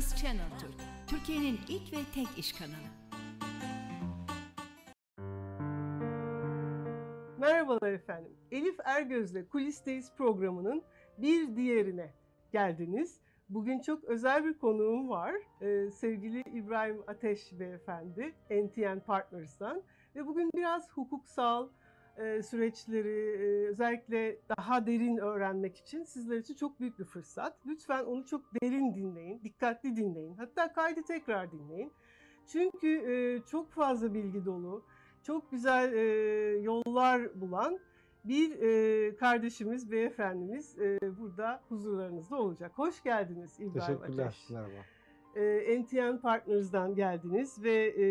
Finans Channel Türk, Türkiye'nin ilk ve tek iş kanalı. Merhabalar efendim. Elif Ergöz'le Kulisteyiz programının bir diğerine geldiniz. Bugün çok özel bir konuğum var. Ee, sevgili İbrahim Ateş Beyefendi, NTN Partners'tan. Ve bugün biraz hukuksal e, süreçleri e, özellikle daha derin öğrenmek için sizler için çok büyük bir fırsat. Lütfen onu çok derin dinleyin, dikkatli dinleyin. Hatta kaydı tekrar dinleyin. Çünkü e, çok fazla bilgi dolu, çok güzel e, yollar bulan bir e, kardeşimiz, beyefendimiz e, burada huzurlarınızda olacak. Hoş geldiniz İbrahim Teşekkürler. Ateş. Merhaba. E, NTN Partners'dan geldiniz ve e,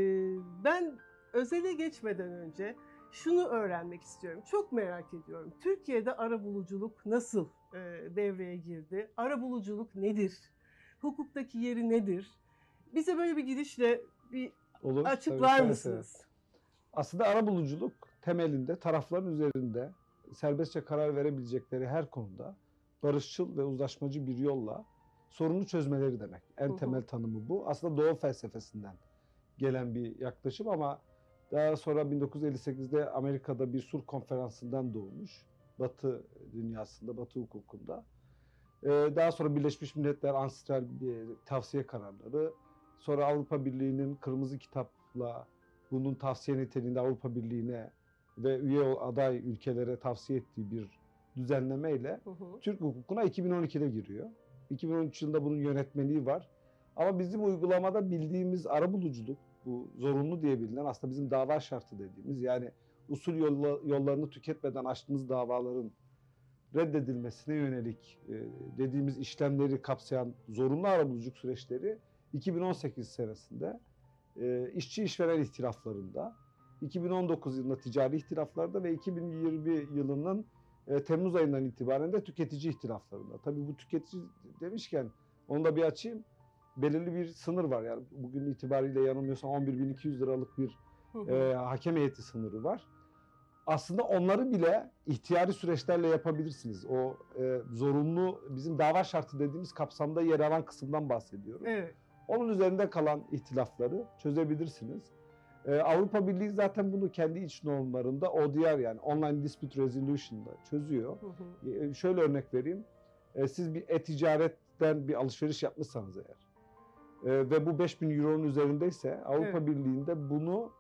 ben özele geçmeden önce şunu öğrenmek istiyorum. Çok merak ediyorum. Türkiye'de arabuluculuk nasıl e, devreye girdi? Arabuluculuk nedir? Hukuktaki yeri nedir? Bize böyle bir girişle bir Olur. açıklar Tabii, mısınız? seve. Aslında arabuluculuk temelinde tarafların üzerinde serbestçe karar verebilecekleri her konuda barışçıl ve uzlaşmacı bir yolla sorunu çözmeleri demek. En temel tanımı bu. Aslında Doğu felsefesinden gelen bir yaklaşım ama daha sonra 1958'de Amerika'da bir sur konferansından doğmuş. Batı dünyasında, Batı hukukunda. Ee, Daha sonra Birleşmiş Milletler Ancestral bir tavsiye kararları, sonra Avrupa Birliği'nin Kırmızı Kitap'la bunun tavsiye niteliğinde Avrupa Birliği'ne ve üye aday ülkelere tavsiye ettiği bir düzenlemeyle Hı hı. Türk hukukuna 2012'de giriyor. 2013 yılında bunun yönetmeliği var. Ama bizim uygulamada bildiğimiz arabuluculuk, bu zorunlu diye aslında bizim dava şartı dediğimiz yani usul yolla- yollarını tüketmeden açtığımız davaların reddedilmesine yönelik e, dediğimiz işlemleri kapsayan zorunlu arabuluculuk süreçleri 2018 senesinde e, işçi işveren ihtilaflarında, 2019 yılında ticari ihtilaflarda ve 2020 yılının e, Temmuz ayından itibaren de tüketici ihtilaflarında. Tabii bu tüketici demişken onu da bir açayım. Belirli bir sınır var yani bugün itibariyle yanılmıyorsam 11.200 liralık bir e, hakem heyeti sınırı var. Aslında onları bile ihtiyari süreçlerle yapabilirsiniz. O e, zorunlu bizim dava şartı dediğimiz kapsamda yer alan kısımdan bahsediyorum. Evet. Onun üzerinde kalan ihtilafları çözebilirsiniz. Ee, Avrupa Birliği zaten bunu kendi iç normlarında ODR yani Online Dispute Resolution'da çözüyor. Hı hı. Ee, şöyle örnek vereyim. Ee, siz bir e-ticaretten bir alışveriş yapmışsanız eğer e, ve bu 5000 euronun üzerindeyse Avrupa Evet. Birliği'nde bunu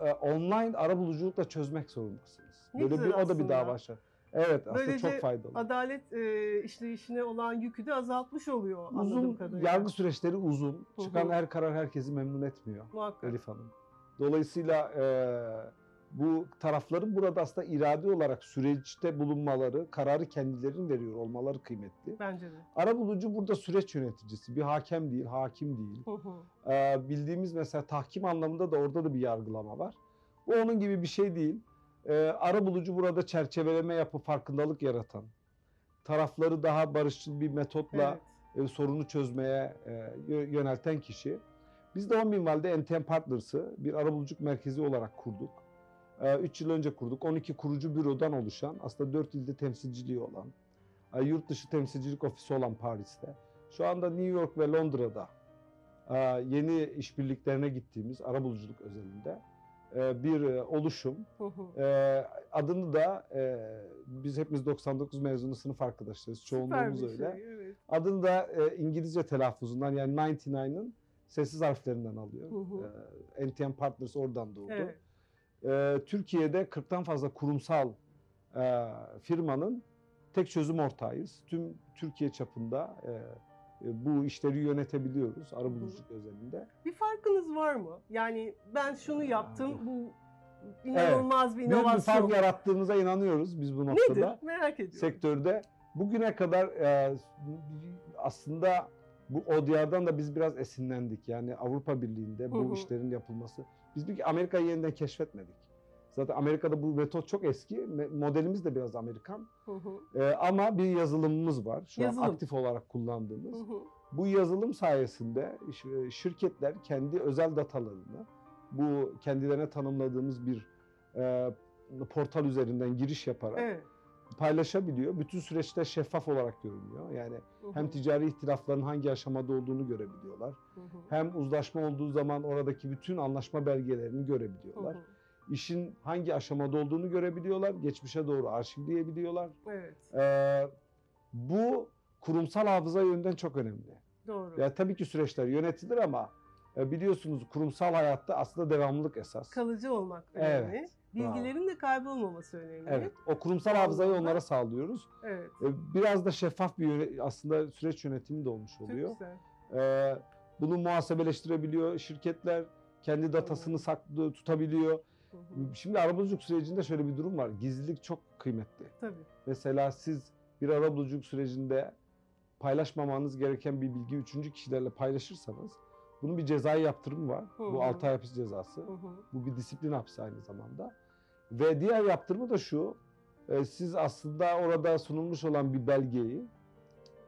e, online arabuluculukla çözmek zorundasınız. Ne Böyle bir o da bir dava şart. Evet aslında Böylece çok faydalı. Adalet e, işleyişine olan yükü de azaltmış oluyor anladığım Uzun kadarıyla. yargı süreçleri uzun. Hı hı. Çıkan her karar herkesi memnun etmiyor. Muhakkak. Elif Hanım. Dolayısıyla e, bu tarafların burada aslında iradi olarak süreçte bulunmaları, kararı kendilerinin veriyor olmaları kıymetli. Bence de. Arabulucu burada süreç yöneticisi. Bir hakem değil, hakim değil. Hı hı. E, bildiğimiz mesela tahkim anlamında da orada da bir yargılama var. Bu onun gibi bir şey değil. E, arabulucu burada çerçeveleme yapıp farkındalık yaratan, tarafları daha barışçıl bir metotla Evet. e, sorunu çözmeye e, yö- yönelten kişi. Biz de 10 bin valide NTM Partners'ı bir arabuluculuk merkezi olarak kurduk. 3 yıl önce kurduk. 12 kurucu bürodan oluşan, aslında 4 ilde temsilciliği olan, e, yurt dışı temsilcilik ofisi olan Paris'te. Şu anda New York ve Londra'da e, yeni işbirliklerine gittiğimiz arabuluculuk özelinde e, bir oluşum. Adını da biz hepimiz 99 mezunu sınıf arkadaşlarız. Çoğunluğumuz bir öyle. şey, evet. Adını da İngilizce telaffuzundan yani 99'ın sessiz harflerinden alıyor. NTM Partners oradan doğdu. Evet. E, Türkiye'de 40'tan fazla kurumsal e, firmanın tek çözüm ortağıyız. Tüm Türkiye çapında e, e, bu işleri yönetebiliyoruz arabuluculuk özelinde. Bir farkınız var mı? Yani ben şunu yaptım, bu inanılmaz bir Büyük bir inovasyon. fark yarattığımıza inanıyoruz biz bu noktada. Nedir? Merak ediyorum. sektörde. Bugüne kadar e, aslında bu ODR'dan da biz biraz esinlendik. Yani Avrupa Birliği'nde bu Hı hı. işlerin yapılması. Biz bir Amerika'yı yeniden keşfetmedik. Zaten Amerika'da bu metot çok eski. Modelimiz de biraz Amerikan. Hı hı. E, ama bir yazılımımız var. Şu Yazılım. an aktif olarak kullandığımız. Hı hı. Bu yazılım sayesinde ş- şirketler kendi özel datalarını bu kendilerine tanımladığımız bir e, portal üzerinden giriş yaparak Evet. Paylaşabiliyor. Bütün süreçte şeffaf olarak görünüyor. Yani Hı hı. hem ticari ihtilafların hangi aşamada olduğunu görebiliyorlar. Hı hı. Hem uzlaşma olduğu zaman oradaki bütün anlaşma belgelerini Hı görebiliyorlar. hı. İşin hangi aşamada olduğunu görebiliyorlar. Geçmişe doğru arşivleyebiliyorlar. Evet. Ee, bu kurumsal hafıza yönünden çok önemli. Doğru. Ya tabii ki süreçler yönetilir ama e, biliyorsunuz kurumsal hayatta aslında devamlılık esas. Kalıcı olmak önemli. Evet, Bilgilerin de kaybolmaması önemli. Evet. O kurumsal Bu hafızayı onlara sağlıyoruz. Evet. E, Biraz da şeffaf bir aslında süreç yönetimi de olmuş Çok oluyor. güzel. Ee, bunu muhasebeleştirebiliyor şirketler. Kendi datasını saklı tutabiliyor. Hı hı. Şimdi arabuluculuk sürecinde şöyle bir durum var. Gizlilik çok kıymetli. Tabii. Mesela siz bir arabuluculuk sürecinde paylaşmamanız gereken bir bilgi üçüncü kişilerle paylaşırsanız bunun bir cezai yaptırımı var. Hı Bu hı. 6 ay hapis cezası. Hı hı. Bu bir disiplin hapsi aynı zamanda. Ve diğer yaptırımı da şu. e, Siz aslında orada sunulmuş olan bir belgeyi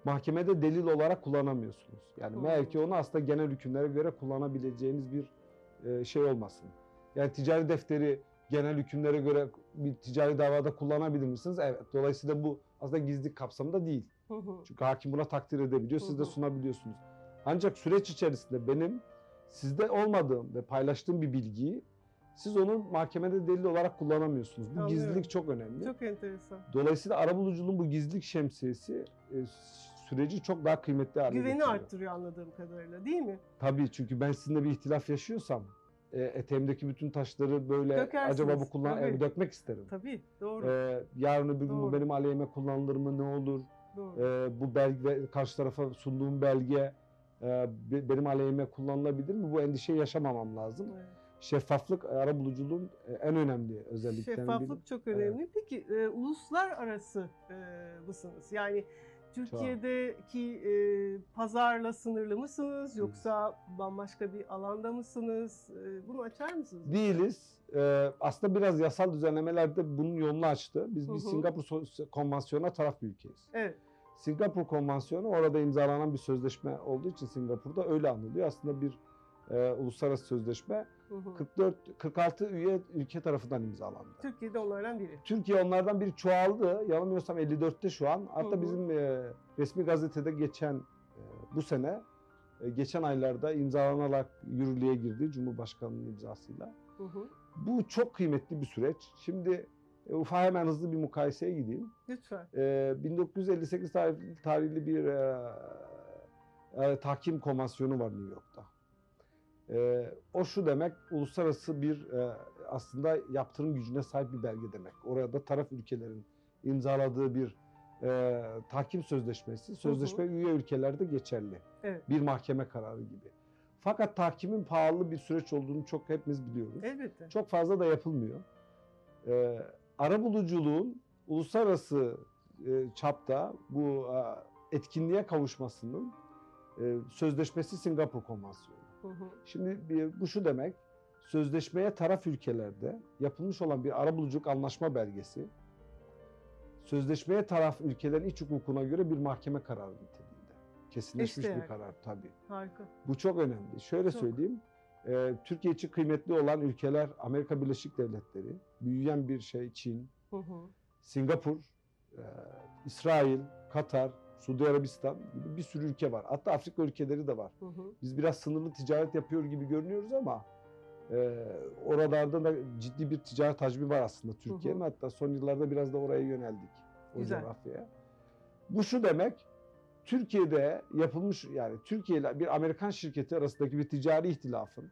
mahkemede delil olarak kullanamıyorsunuz. Yani Hı. meğer ki onu aslında genel hükümlere göre kullanabileceğiniz bir e, şey olmasın. Yani ticari defteri genel hükümlere göre bir ticari davada kullanabilir misiniz? Evet. Dolayısıyla bu aslında gizlilik kapsamında değil. Hı hı. Çünkü hakim buna takdir edebiliyor, siz de sunabiliyorsunuz. Ancak süreç içerisinde benim sizde olmadığım ve paylaştığım bir bilgiyi siz onu mahkemede delil olarak kullanamıyorsunuz. Bu Anlıyorum. gizlilik çok önemli. Çok enteresan. Dolayısıyla arabuluculuğun bu gizlilik şemsiyesi e, süreci çok daha kıymetli hale Güveni getiriyor. arttırıyor anladığım kadarıyla değil mi? Tabii çünkü ben sizinle bir ihtilaf yaşıyorsam e, eteğimdeki bütün taşları böyle Dökersiniz, acaba bu kullan tabii. e, dökmek isterim. Tabii. Doğru. E, yarın öbür gün bu benim aleyhime kullanılır mı ne olur? Doğru. Ee, bu belge karşı tarafa sunduğum belge e, be- benim aleyhime kullanılabilir mi? Bu endişeyi yaşamamam lazım. Evet. Şeffaflık arabuluculuğun e, en önemli özelliklerinden biri. Şeffaflık çok önemli. Peki e, uluslararası e, mısınız? Yani Türkiye'deki e, pazarla sınırlı mısınız yoksa bambaşka bir alanda mısınız? E, bunu açar mısınız? Değiliz. Ee, aslında biraz yasal düzenlemelerde bunun yolunu açtı. Biz bir. Singapur Konvansiyonu'na taraf bir ülkeyiz. Evet. Singapur Konvansiyonu orada imzalanan bir sözleşme olduğu için Singapur'da öyle anılıyor. Aslında bir e, uluslararası sözleşme Hı hı. 44 46 üye ülke tarafından imzalandı. Türkiye'de onlardan biri. Türkiye onlardan biri çoğaldı. Yanılmıyorsam 54'te şu an. Hatta Hı hı. bizim e, resmi gazetede geçen e, bu sene e, geçen aylarda imzalanarak yürürlüğe girdi Cumhurbaşkanı'nın imzasıyla. Hı hı. Bu çok kıymetli bir süreç. Şimdi e, ufa hemen hızlı bir mukayeseye gideyim. Lütfen. E, 1958 tarihli, tarihli bir e, e, tahkim konvansiyonu var New York'ta. E, o şu demek, uluslararası bir e, aslında yaptırım gücüne sahip bir belge demek. Orada taraf ülkelerin imzaladığı bir e, tahkim sözleşmesi, sözleşme üye ülkelerde geçerli. Evet. Bir mahkeme kararı gibi. Fakat tahkimin pahalı bir süreç olduğunu çok hepimiz biliyoruz. Elbette. Çok fazla da yapılmıyor. Ee, arabuluculuğun uluslararası e, çapta bu e, etkinliğe kavuşmasının e, sözleşmesi Singapur Konvansiyonu. Hı hı. Şimdi bu şu demek, sözleşmeye taraf ülkelerde yapılmış olan bir arabuluculuk anlaşma belgesi, sözleşmeye taraf ülkelerin iç hukukuna göre bir mahkeme kararı niteliğinde. Kesinleşmiş Eşdeğer. bir karar tabii. Harika. Bu çok önemli. Şöyle Çok. söyleyeyim. e, Türkiye için kıymetli olan ülkeler Amerika Birleşik Devletleri, büyüyen bir şey Çin, Hı hı. Singapur, e, İsrail, Katar, Suudi Arabistan gibi bir sürü ülke var. Hatta Afrika ülkeleri de var. Hı hı. Biz biraz sınırlı ticaret yapıyor gibi görünüyoruz ama e, oralarda da ciddi bir ticaret hacmi var aslında Türkiye'nin. Hatta son yıllarda biraz da oraya yöneldik. O Güzel. coğrafyaya. Bu şu demek, Türkiye'de yapılmış yani Türkiye ile bir Amerikan şirketi arasındaki bir ticari ihtilafın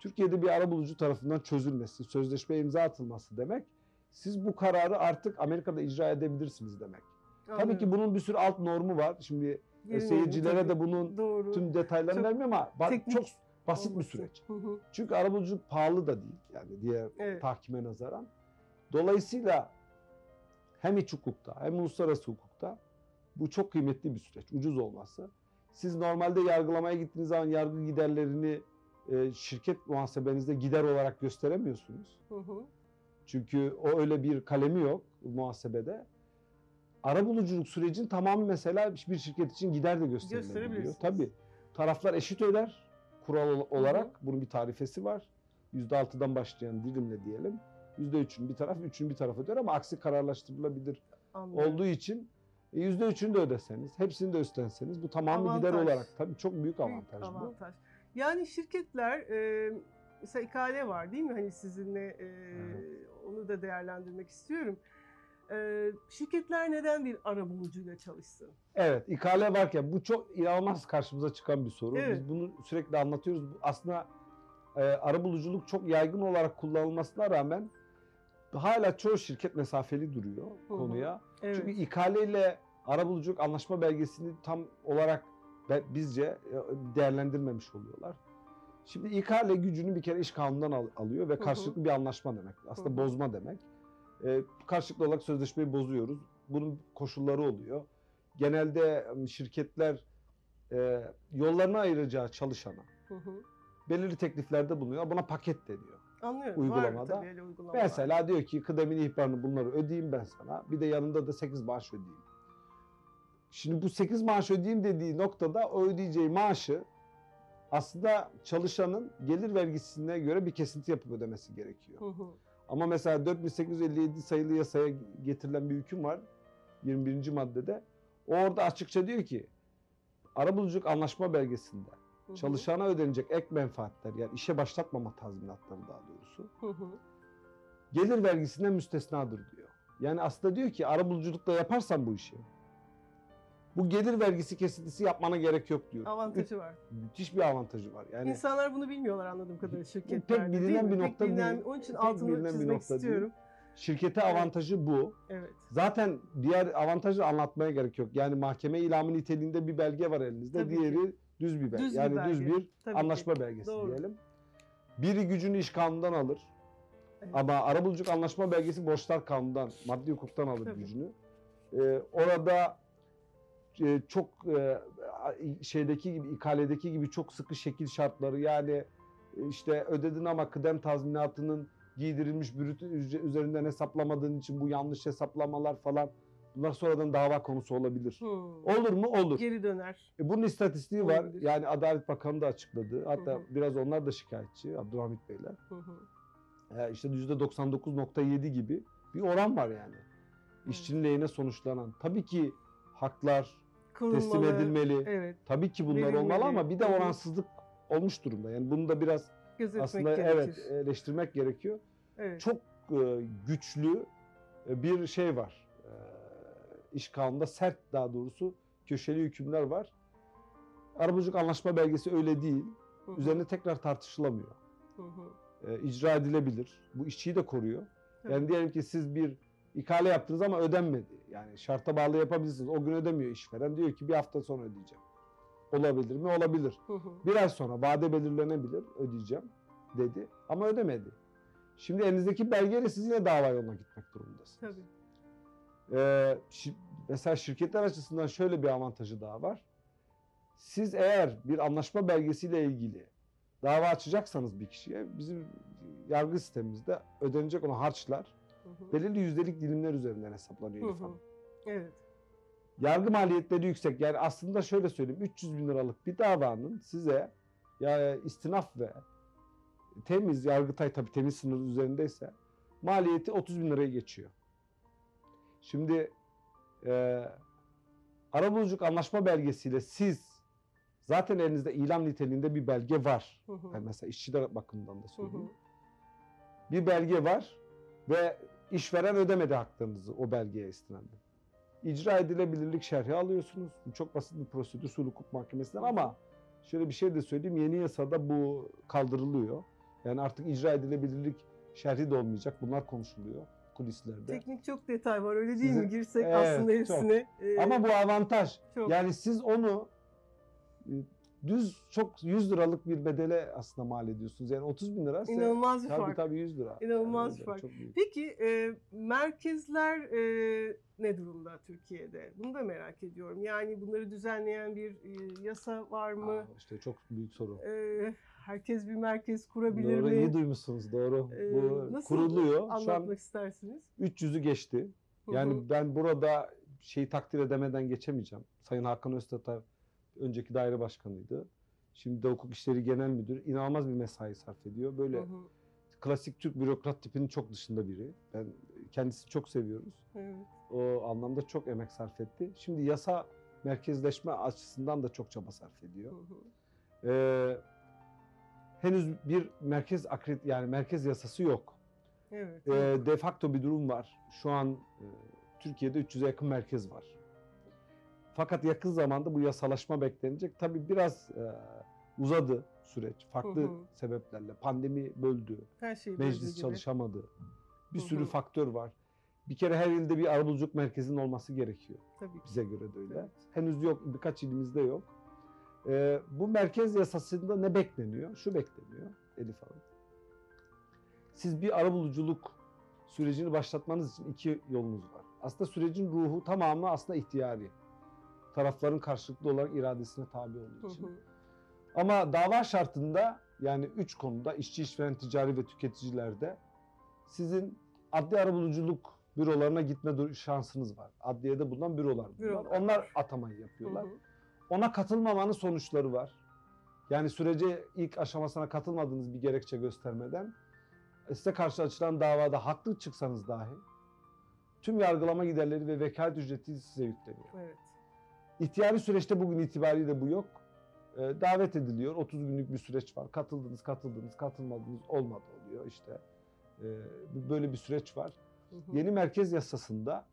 Türkiye'de bir arabulucu tarafından çözülmesi, sözleşme imza atılması demek. Siz bu kararı artık Amerika'da icra edebilirsiniz demek. Tabii ki bunun bir sürü alt normu var. Şimdi e, Yerin seyircilere yerini de tabii. bunun Doğru. tüm detaylarını Çok vermiyorum ama teknik çok basit bir olması. süreç. Hı hı. Çünkü arabuluculuk pahalı da değil yani diğer Evet. tahkime nazaran. Dolayısıyla hem iç hukukta hem uluslararası hukukta bu çok kıymetli bir süreç. Ucuz olması. Siz normalde yargılamaya gittiğiniz zaman yargı giderlerini e, şirket muhasebenizde gider olarak gösteremiyorsunuz. Hı hı. Çünkü o öyle bir kalemi yok muhasebede. Arabuluculuk sürecin tamamı mesela bir şirket için gider de gösterilebiliyor. Tabii. Taraflar eşit öder kural ol- olarak. Bunun bir tarifesi var. %6'dan başlayan dilimle diyelim. %3'ün bir taraf, 3'ün bir taraf öder ama aksi kararlaştırılabilir Anlıyorum. olduğu için e, yüzde üçünü de ödeseniz, hepsini de üstlenseniz bu tamamı gider Avantaj. olarak tabii çok büyük Büyük avantaj bu. avantaj. Yani şirketler e, mesela İKL var değil mi? Hani sizinle e, onu da değerlendirmek istiyorum. E, şirketler neden bir arabulucuyla çalışsın? Evet, İKL varken bu çok inanılmaz karşımıza çıkan bir soru. Evet. Biz bunu sürekli anlatıyoruz. Aslında e, arabuluculuk çok yaygın olarak kullanılmasına rağmen hala çoğu şirket mesafeli duruyor Hı hı. konuya. Evet. Çünkü İKL ile arabuluculuk anlaşma belgesini tam olarak bizce değerlendirmemiş oluyorlar. Şimdi İKL gücünü bir kere iş kanunundan al- alıyor ve karşılıklı bir anlaşma demek. Aslında Hı hı. bozma demek. E, karşılıklı olarak sözleşmeyi bozuyoruz. Bunun koşulları oluyor. Genelde m, şirketler e, yollarını ayıracağı çalışana Hı hı. belirli tekliflerde bulunuyor. Buna paket deniyor. Anlıyorum. Uygulamada. Var tabii uygulamalar. Mesela diyor ki kıdemini ihbarını bunları ödeyeyim ben sana. Bir de yanında da 8 maaş ödeyeyim. Şimdi bu 8 maaş ödeyeyim dediği noktada o ödeyeceği maaşı aslında çalışanın gelir vergisine göre bir kesinti yapıp ödemesi gerekiyor. Hı hı. Ama mesela 4857 sayılı yasaya getirilen bir hüküm var 21. maddede. Orada açıkça diyor ki arabuluculuk anlaşma belgesinde Hı hı. çalışana ödenecek ek menfaatler yani işe başlatmama tazminatları daha doğrusu Hı hı. gelir vergisinden müstesnadır diyor. Yani aslında diyor ki arabuluculukla yaparsan bu işi bu gelir vergisi kesintisi yapmana gerek yok diyor. Avantajı var. Müthiş bir avantajı var. Yani İnsanlar bunu bilmiyorlar anladığım kadarıyla şirketlerde. bilinen değil mi? bir Pek nokta bilinen- değil. Onun için Pek altını bilinen bir çizmek nokta değil. istiyorum. şirkete Evet. avantajı bu. Evet. Zaten diğer avantajı anlatmaya gerek yok. Yani mahkeme ilamı niteliğinde bir belge var elinizde. Tabii ki. Diğeri düz bir belge. Düz bir yani belge. düz bir Tabii ki. anlaşma belgesi Doğru. diyelim. Biri gücünü iş kanundan alır. Evet. Ama arabuluculuk anlaşma belgesi borçlar kanundan, maddi hukuktan alır Tabii. gücünü. Ee, orada çok e, şeydeki gibi, İKL'deki gibi çok sıkı şekil şartları yani e, işte ödedin ama kıdem tazminatının giydirilmiş brüt üzerinden hesaplamadığın için bu yanlış hesaplamalar falan bunlar sonradan dava konusu olabilir. Hı. Olur mu? Olur. Geri döner. E, bunun istatistiği var. Olabilir. Yani Adalet Bakanı da açıkladı. Hatta Hı hı. biraz onlar da şikayetçi Abdülhamit Beyler. Hı hı. E, işte %99.7 gibi bir oran var yani. İşçinin lehine sonuçlanan. Tabii ki haklar teslim Korunmalı. edilmeli. Evet. Tabii ki bunlar Verilmeli. olmalı ama bir de oransızlık olmuş durumda. Yani bunu da biraz Gözetmek aslında gerekir. evet eleştirmek gerekiyor. evet. Çok e, güçlü e, bir şey var. E, iş kanununda sert daha doğrusu köşeli hükümler var. Arabuluculuk anlaşma belgesi öyle değil. Hı hı. Üzerine tekrar tartışılamıyor. Hı hı. E, icra edilebilir. Bu işçiyi de koruyor. Yani diyelim ki siz bir ikale yaptınız ama ödenmedi. Yani şarta bağlı yapabilirsiniz. O gün ödemiyor işveren. Diyor ki bir hafta sonra ödeyeceğim. Olabilir mi? Olabilir. Hı hı. Bir ay sonra vade belirlenebilir. Ödeyeceğim dedi. Ama ödemedi. Şimdi elinizdeki belgeyle siz yine dava yoluna gitmek durumundasınız. Tabii. Ee, şi- mesela şirketler açısından şöyle bir avantajı daha var. Siz eğer bir anlaşma belgesiyle ilgili dava açacaksanız bir kişiye bizim yargı sistemimizde ödenecek olan harçlar Hı hı. belirli yüzdelik dilimler üzerinden hesaplanıyor Hı hı. Evet. Yargı maliyetleri yüksek. Yani aslında şöyle söyleyeyim 300 bin liralık bir davanın size ya istinaf ve temiz yargıtay tabii temiz sınır üzerindeyse maliyeti 30 bin liraya geçiyor. Şimdi e, arabuluculuk anlaşma belgesiyle siz zaten elinizde ilan niteliğinde bir belge var. Hı hı. Yani mesela işçiler bakımından da Hı hı. söyleyeyim. Bir belge var ve işveren ödemedi haklarınızı o belgeye istinaden. İcra edilebilirlik şerhi alıyorsunuz. Bu çok basit bir prosedür sulh hukuk mahkemesinden ama şöyle bir şey de söyleyeyim yeni yasada bu kaldırılıyor. Yani artık icra edilebilirlik şerhi de olmayacak. Bunlar konuşuluyor kulislerde. Teknik çok detay var öyle değil Size- mi? Girsek Evet, aslında çok. hepsine. e, Ama bu avantaj. çok. Yani siz onu e, düz çok 100 liralık bir bedele aslında mal ediyorsunuz. Yani 30 bin lira. ise- İnanılmaz bir Tabii fark. tabii 100 lira. İnanılmaz Yani bir fark. Çok büyük. Peki e, merkezler e, ne durumda Türkiye'de? Bunu da merak ediyorum. Yani bunları düzenleyen bir e, yasa var mı? Aa, işte çok büyük soru. E, herkes bir merkez kurabilir Doğru, mi? iyi duymuşsunuz doğru. E, Bu nasıl kuruluyor. Şu an Anlatmak istersiniz. 300'ü geçti. Yani hı. ben burada şeyi takdir edemeden geçemeyeceğim. Sayın Hakan Öztatar önceki daire başkanıydı. Şimdi de hukuk işleri genel müdür. İnanılmaz bir mesai sarf ediyor. Böyle Hı hı. klasik Türk bürokrat tipinin çok dışında biri. Ben kendisi çok seviyoruz. Evet. O anlamda çok emek sarf etti. Şimdi yasa merkezleşme açısından da çok çaba sarf ediyor. Hı hı. Ee, henüz bir merkez akredit yani merkez yasası yok. Evet. Ee, de facto bir durum var. Şu an e, Türkiye'de 300'e yakın merkez var. Fakat yakın zamanda bu yasalaşma beklenecek. Tabii biraz e, uzadı süreç. Farklı Hı hı. sebeplerle. Pandemi böldü. Her şey böyle Meclis gibi. çalışamadı. Bir Hı sürü hı. faktör var. Bir kere her ilde bir arabuluculuk merkezinin olması gerekiyor. Tabii. Bize göre de öyle. Evet. Henüz yok, birkaç ilimizde yok. Ee, bu merkez yasasında ne bekleniyor? Şu bekleniyor Elif Hanım. Siz bir arabuluculuk sürecini başlatmanız için iki yolunuz var. Aslında sürecin ruhu tamamı aslında ihtiyari. Tarafların karşılıklı olarak iradesine tabi olduğu Hı için. hı. Ama dava şartında yani üç konuda işçi, işveren, ticari ve tüketicilerde sizin adli arabuluculuk bürolarına gitme şansınız var. Adliyede bulunan bürolar bunlar. Bürolar Onlar atamayı Hı yapıyorlar. hı. Ona katılmamanın sonuçları var. Yani sürece ilk aşamasına katılmadığınız bir gerekçe göstermeden size karşı açılan davada haklı çıksanız dahi tüm yargılama giderleri ve vekalet ücreti size yükleniyor. Evet. İhtiyari süreçte bugün itibariyle bu yok. Ee, davet ediliyor. 30 günlük bir süreç var. Katıldınız, katıldınız, katılmadınız, olmadı oluyor işte. Ee, böyle bir süreç var. Hı hı. Yeni merkez yasasında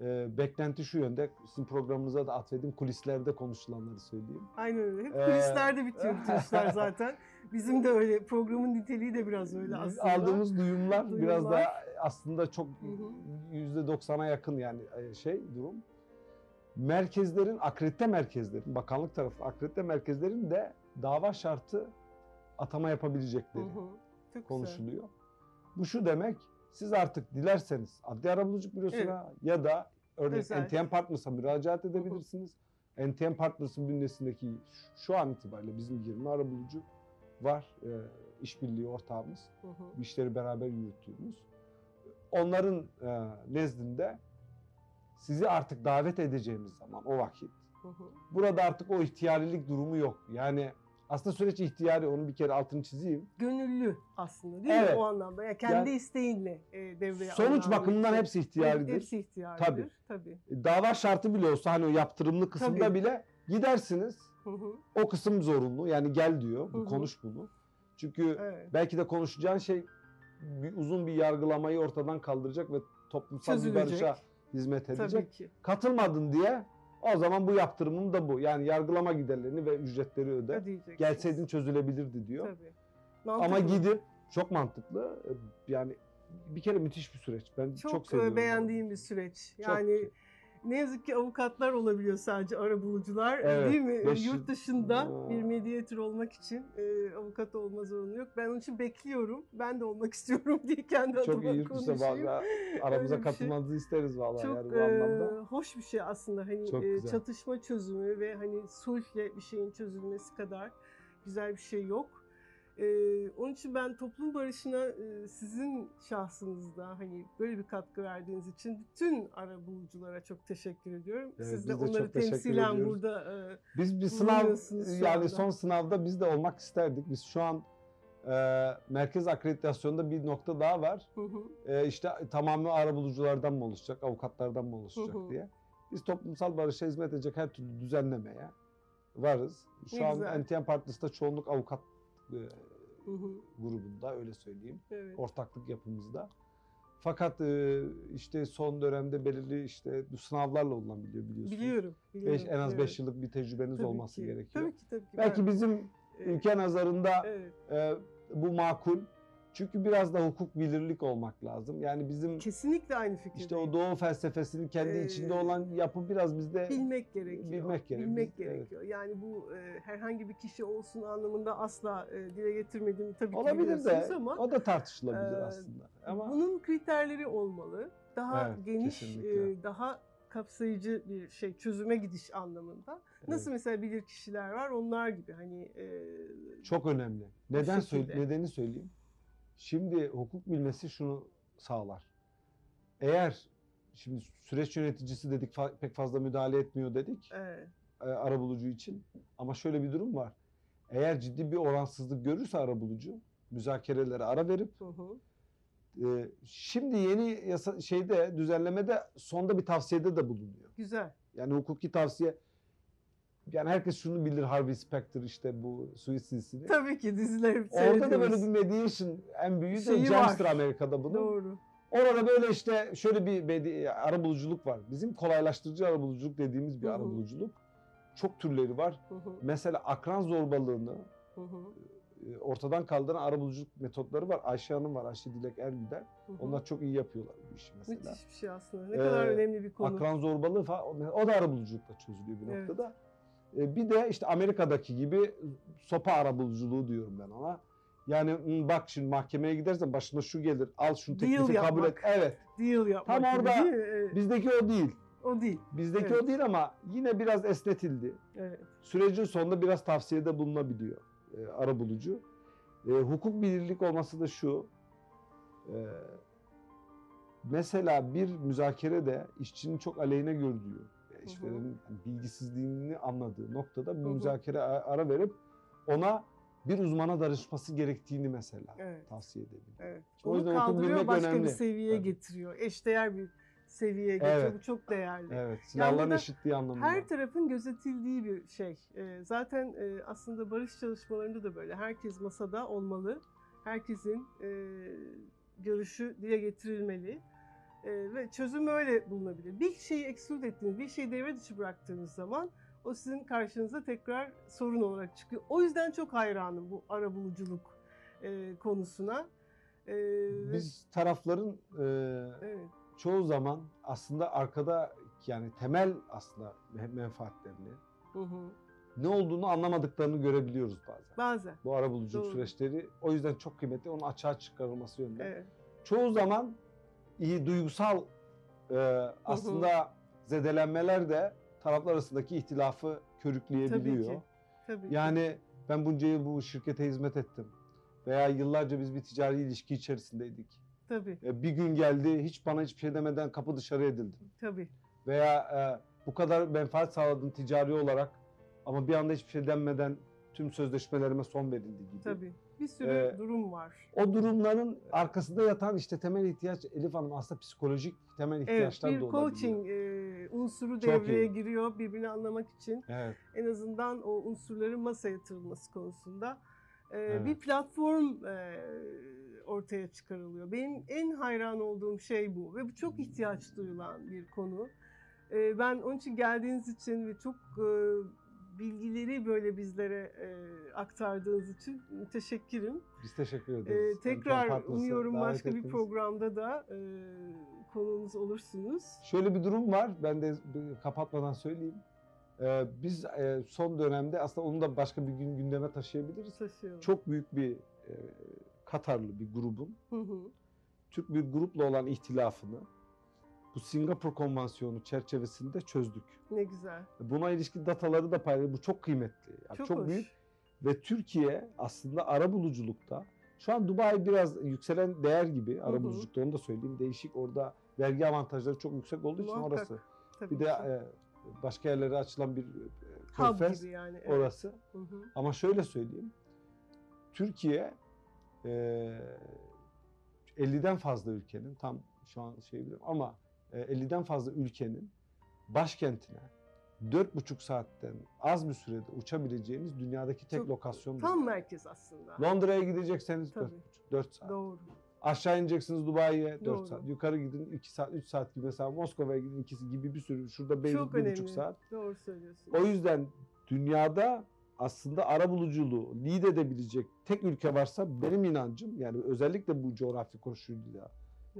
e, beklenti şu yönde. Sizin programınıza da atfedin. Kulislerde konuşulanları söyleyeyim. Aynen öyle. Ee, kulislerde bitiyor bütün işler zaten. Bizim de öyle. Programın niteliği de biraz öyle aslında. aldığımız duyumlar, biraz Duyumlar. da aslında çok yüzde 90'a yakın yani e, şey durum. Merkezlerin, akredite merkezlerin, bakanlık tarafı akredite merkezlerin de dava şartı atama Hı yapabilecekleri hı. Çok konuşuluyor. Bu şu demek, siz artık dilerseniz adli arabuluculuk bürosuna ya da örneğin Özel. NTM Partners'a müracaat edebilirsiniz. NTM Partners'ın bünyesindeki şu an itibariyle bizim 20 arabulucu var. E, işbirliği ortağımız. Hı hı. işleri beraber yürüttüğümüz. Onların e, nezdinde sizi artık davet edeceğimiz zaman o vakit Hı hı. burada artık o ihtiyarilik durumu yok. Yani aslında süreç ihtiyari onu bir kere altını çizeyim. Gönüllü aslında değil Evet. mi o anlamda? Yani kendi Yani- isteğinle e, devreye Sonuç bakımından bir- hepsi ihtiyaridir. Hepsi ihtiyaridir. Tabii. Tabii. Dava şartı bile olsa hani o yaptırımlı kısımda Tabii. bile gidersiniz. Hı hı. O kısım zorunlu. Yani gel diyor. Hı hı. Konuş bunu. Çünkü Evet. belki de konuşacağın şey bir, uzun bir yargılamayı ortadan kaldıracak ve toplumsal bir Çözülecek. barışa hizmet edecek. Tabii ki. katılmadın diye o zaman bu yaptırımım da bu. Yani yargılama giderlerini ve ücretleri öde. Gelseydin çözülebilirdi diyor. Tabii. Ama gidip çok mantıklı. Yani bir kere müthiş bir süreç. Ben çok, çok, seviyorum. beğendiğim bir süreç. Çok- Yani ne yazık ki avukatlar olabiliyor sadece arabulucular Evet, değil mi? beş- Yurt dışında bir mediator olmak için e, avukat olma zorunlu yok. Ben onun için bekliyorum. Ben de olmak istiyorum diye kendi Çok adıma iyi konuşayım. vallahi Öyle aramıza şey. katılmanızı isteriz vallahi Çok yani bu e, anlamda. hoş bir şey aslında hani Çok e, çatışma çözümü ve hani sulhle bir şeyin çözülmesi kadar güzel bir şey yok. Onun için ben toplum barışına e, sizin şahsınızda hani böyle bir katkı verdiğiniz için bütün ara buluculara çok teşekkür ediyorum. Evet, Siz de onları temsilen ediyoruz. burada e, Biz bir sınav yani anda. son sınavda biz de olmak isterdik. Biz şu an e, merkez akreditasyonda bir nokta daha var. hı hı, e, işte tamamı arabuluculardan mı oluşacak, avukatlardan mı oluşacak Hı hı. diye. Biz toplumsal barışa hizmet edecek her türlü düzenlemeye varız. Şu Ne an güzel. NTM Partisi'de çoğunluk avukat hı hı, grubunda öyle söyleyeyim. evet. Ortaklık yapımızda. Fakat e, işte son dönemde belirli işte sınavlarla olunabiliyor biliyorsunuz. Biliyorum. biliyorum Beş, en az 5 evet. yıllık bir tecrübeniz Tabii olması ki, gerekiyor. Tabii ki tabii ki. Belki Ben- bizim e, ülke nazarında evet, e, bu makul. Çünkü biraz da hukuk bilirlik olmak lazım. Yani bizim kesinlikle aynı fikirdeyim. İşte o doğu felsefesinin kendi Ee, içinde olan yapı biraz bizde bilmek gerekiyor. bilmek gerek- Bilmek biz- evet. gerekiyor. Yani bu e, herhangi bir kişi olsun anlamında asla e, dile getirmediğimi tabii ki olabilir de biliyorsunuz ama o da tartışılabilir e, aslında. Ama bunun kriterleri olmalı. Daha Evet, geniş, kesinlikle. e, daha kapsayıcı bir şey çözüme gidiş anlamında. Nasıl mesela bilir kişiler var onlar gibi hani e, çok önemli. Neden söyle nedeni söyleyeyim. Şimdi hukuk bilmesi şunu sağlar. Eğer şimdi süreç yöneticisi dedik fa- pek fazla müdahale etmiyor dedik e, e, arabulucu için. Ama şöyle bir durum var. Eğer ciddi bir oransızlık görürse arabulucu müzakerelere ara verip hı hı, Ee, şimdi yeni yasa şeyde düzenlemede sonda bir tavsiyede de bulunuyor. Güzel. Yani hukuki tavsiye yani herkes şunu bilir Harvey Specter işte bu suistisini. Tabii ki diziler hep Orada da böyle bir mediation en büyüğü de Şeyi James'tir var. Amerika'da bunun. Doğru. Orada böyle işte şöyle bir medi- arabuluculuk var. Bizim kolaylaştırıcı arabuluculuk dediğimiz bir Hı hı. arabuluculuk. Çok türleri var. Hı hı, Mesela akran zorbalığını hı hı, e, ortadan kaldıran arabuluculuk metotları var. Ayşe Hanım var, Ayşe Dilek Ergüder. hı hı. Onlar çok iyi yapıyorlar bu işi mesela. Müthiş bir şey aslında. Ne Ee, kadar önemli bir konu. Akran zorbalığı falan o da arabuluculukla çözülüyor bir Evet. noktada. E, Bir de işte Amerika'daki gibi sopa arabuluculuğu diyorum ben ona. Yani "Hı, bak şimdi mahkemeye gidersen başına şu gelir. Al şunu Deal teklifi kabul et. yapmak. Evet. Deal yapmak Tam gibi orada değil mi? Evet, Bizdeki o değil. o değil. Bizdeki Evet. o değil ama yine biraz esnetildi. Evet. Sürecin sonunda biraz tavsiyede bulunabiliyor e, arabulucu. E, hukuk bilirlik olması da şu. e, mesela bir müzakerede işçinin çok aleyhine gördüğü, işverenin bilgisizliğini anladığı noktada bir müzakere ara verip ona bir uzmana danışması gerektiğini mesela Evet. tavsiye edebilir. Evet. O Onu kaldırıyor başka önemli. bir seviyeye Evet. getiriyor. Eşdeğer bir seviyeye getiriyor. Evet. Bu çok değerli. Evet, silahların burada eşitliği anlamında. Her tarafın gözetildiği bir şey. Ee, zaten e, aslında barış çalışmalarında da böyle. Herkes masada olmalı. Herkesin e, görüşü dile getirilmeli. E, ve çözüm öyle bulunabilir. Bir şeyi exclude ettiğiniz, bir şeyi devre dışı bıraktığınız zaman o sizin karşınıza tekrar sorun olarak çıkıyor. O yüzden çok hayranım bu arabuluculuk e, konusuna. E, ve- Biz tarafların e, evet, çoğu zaman aslında arkada yani temel aslında me- menfaatlerini hı hı. ne olduğunu anlamadıklarını görebiliyoruz bazen. Bazen. Bu arabuluculuk Doğru. süreçleri o yüzden çok kıymetli. Onun açığa çıkarılması yönünden. Evet. Çoğu zaman iyi duygusal e, aslında zedelenmeler de taraflar arasındaki ihtilafı körükleyebiliyor. Tabii ki. Tabii ki. Yani ben bunca yıl bu şirkete hizmet ettim. Veya yıllarca biz bir ticari ilişki içerisindeydik. Tabii. E, Bir gün geldi hiç bana hiçbir şey demeden kapı dışarı edildim. Tabii. Veya e, bu kadar menfaat sağladım ticari olarak ama bir anda hiçbir şey denmeden tüm sözleşmelerime son verildi gibi. Tabii. Bir sürü Ee, durum var. O durumların arkasında yatan işte temel ihtiyaç Elif Hanım aslında psikolojik temel Evet, ihtiyaçlar bir da olabiliyor. coaching e, unsuru Çok devreye iyi. giriyor birbirini anlamak için. Evet. En azından o unsurların masaya yatırılması konusunda e, Evet. bir platform e, ortaya çıkarılıyor. Benim en hayran olduğum şey bu ve bu çok ihtiyaç duyulan bir konu. E, ben onun için geldiğiniz için ve çok e, bilgileri böyle bizlere e, aktardığınız için teşekkürüm. Biz teşekkür Ee, ederiz. tekrar Emkan Partners'a umuyorum başka bir ettiniz. programda da e, konuğumuz olursunuz. Şöyle bir durum var. Ben de bir kapatmadan söyleyeyim. Ee, biz e, son dönemde aslında onu da başka bir gün gündeme taşıyabiliriz. Taşıyalım. Çok büyük bir e, Katarlı bir grubun Hı hı. Türk bir grupla olan ihtilafını bu Singapur Konvansiyonu çerçevesinde çözdük. Ne güzel. Buna ilişkin dataları da paylaştık. Bu çok kıymetli. Yani Çok, çok hoş. büyük ve Türkiye aslında arabuluculukta şu an Dubai biraz yükselen değer gibi arabuluculukta onu da söyleyeyim. Değişik orada vergi avantajları çok yüksek olduğu için Muhakkak, orası. Tabii Bir de e, başka yerlere açılan bir e, körfez yani. evet. orası. Hı hı. Ama şöyle söyleyeyim. Türkiye e, 50'den fazla ülkenin tam şu an şey biliyorum ama 50'den fazla ülkenin başkentine 4,5 saatten az bir sürede uçabileceğiniz dünyadaki tek Çok- lokasyon. Tam burası. merkez aslında. Londra'ya gidecekseniz Tabii. 4,5 4 saat. Doğru. Aşağı ineceksiniz Dubai'ye 4 Doğru. saat. Yukarı gidin 2 saat 3 saat gibi mesela Moskova'ya gidin ikisi gibi bir sürü. Şurada Beyrut Çok 1,5 önemli. saat. Doğru söylüyorsun. O yüzden dünyada aslında arabuluculuğu lead edebilecek tek ülke varsa benim inancım yani özellikle bu coğrafi koşuluyla.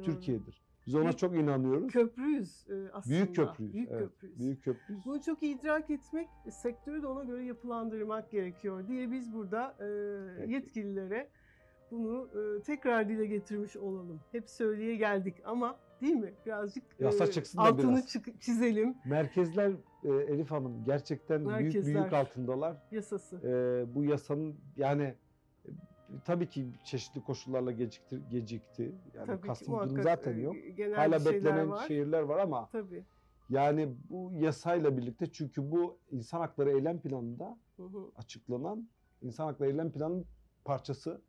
Türkiye'dir. Biz ona Büyük çok inanıyoruz. Köprüyüz e, aslında. Büyük köprüyüz. Büyük evet. köprüyüz. Büyük köprüyüz. Bunu çok idrak etmek, sektörü de ona göre yapılandırmak gerekiyor diye biz burada e, yetkililere bunu e, tekrar dile getirmiş olalım. Hep söyleye geldik ama değil mi? Birazcık e, Yasa çıksın da altını biraz. çizelim Merkezler e, Elif Hanım gerçekten büyük büyük Merkezler. altındalar. yasası. E, bu yasanın yani e, tabii ki çeşitli koşullarla gecikti. gecikti. Yani Tabii ki kastım durum muhakkak zaten e, yok. Hala beklenen var. şehirler var ama Tabii. Yani bu yasayla birlikte çünkü bu insan hakları eylem planında Hı hı. açıklanan insan hakları eylem planının parçası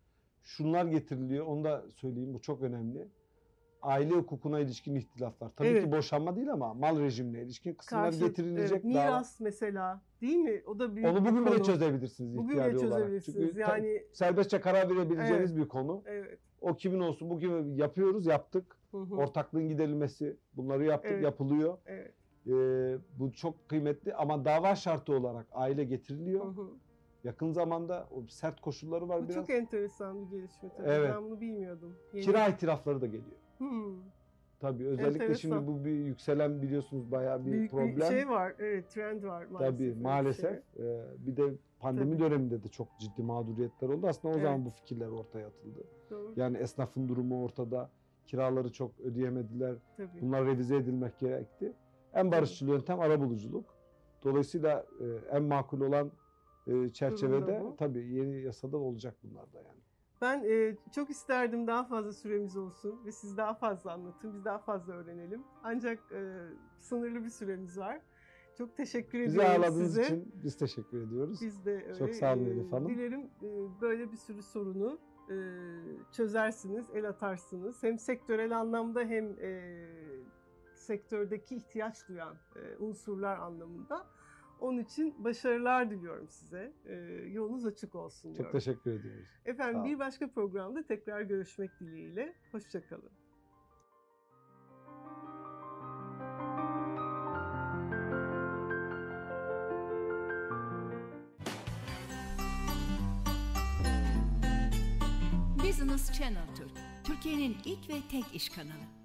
şunlar getiriliyor. Onu da söyleyeyim. Bu çok önemli. Aile hukukuna ilişkin ihtilaflar. Tabii Evet. ki boşanma değil ama mal rejimine ilişkin kısımlar Karşı- getirilecek. evet, dava- miras mesela değil mi? O da büyük Onu bugün bile konu. çözebilirsiniz Bugün ihtiyari bile olarak. çözebilirsiniz. Çünkü yani serbestçe karar verebileceğiniz bir konu. evet. O kimin olsun, bu kimin yapıyoruz, yaptık. Hı hı, Ortaklığın giderilmesi, bunları yaptık, Evet. yapılıyor. evet. Ee, bu çok kıymetli ama dava şartı olarak aile Hı getiriliyor. hı. Yakın zamanda o sert koşulları var Bu biraz. çok enteresan bir gelişme tabii. Evet. Ben bunu bilmiyordum. Yeni- Kira itirafları da geliyor. Hmm, Tabii özellikle Enteresan. şimdi bu bir yükselen biliyorsunuz bayağı bir Büyük problem. bir şey var. Evet, trend var maalesef. Tabii maalesef. şey. Ee, bir de pandemi Tabii. döneminde de çok ciddi mağduriyetler oldu. Aslında o Evet. zaman bu fikirler ortaya atıldı. Doğru. Yani esnafın durumu ortada. Kiraları çok ödeyemediler. Tabii. Bunlar revize edilmek gerekti. En barışçıl yöntem arabuluculuk. Dolayısıyla e, en makul olan e, çerçevede tabii yeni yasada olacak bunlar da yani. Ben e, çok isterdim daha fazla süremiz olsun ve siz daha fazla anlatın, biz daha fazla öğrenelim. Ancak e, sınırlı bir süremiz var. Çok teşekkür Bizi ediyorum ağırladığınız size. için biz teşekkür ediyoruz. Biz de öyle. Çok sağ olun e, Elif Hanım. Dilerim e, böyle bir sürü sorunu e, çözersiniz, el atarsınız. Hem sektörel anlamda hem e, sektördeki ihtiyaç duyan e, unsurlar anlamında. Onun için başarılar diliyorum size. E, yolunuz açık olsun Çok diyorum. teşekkür ediyoruz. Efendim Sağ bir başka programda tekrar görüşmek dileğiyle. Hoşçakalın. Business Channel Türk, Türkiye'nin ilk ve tek iş kanalı.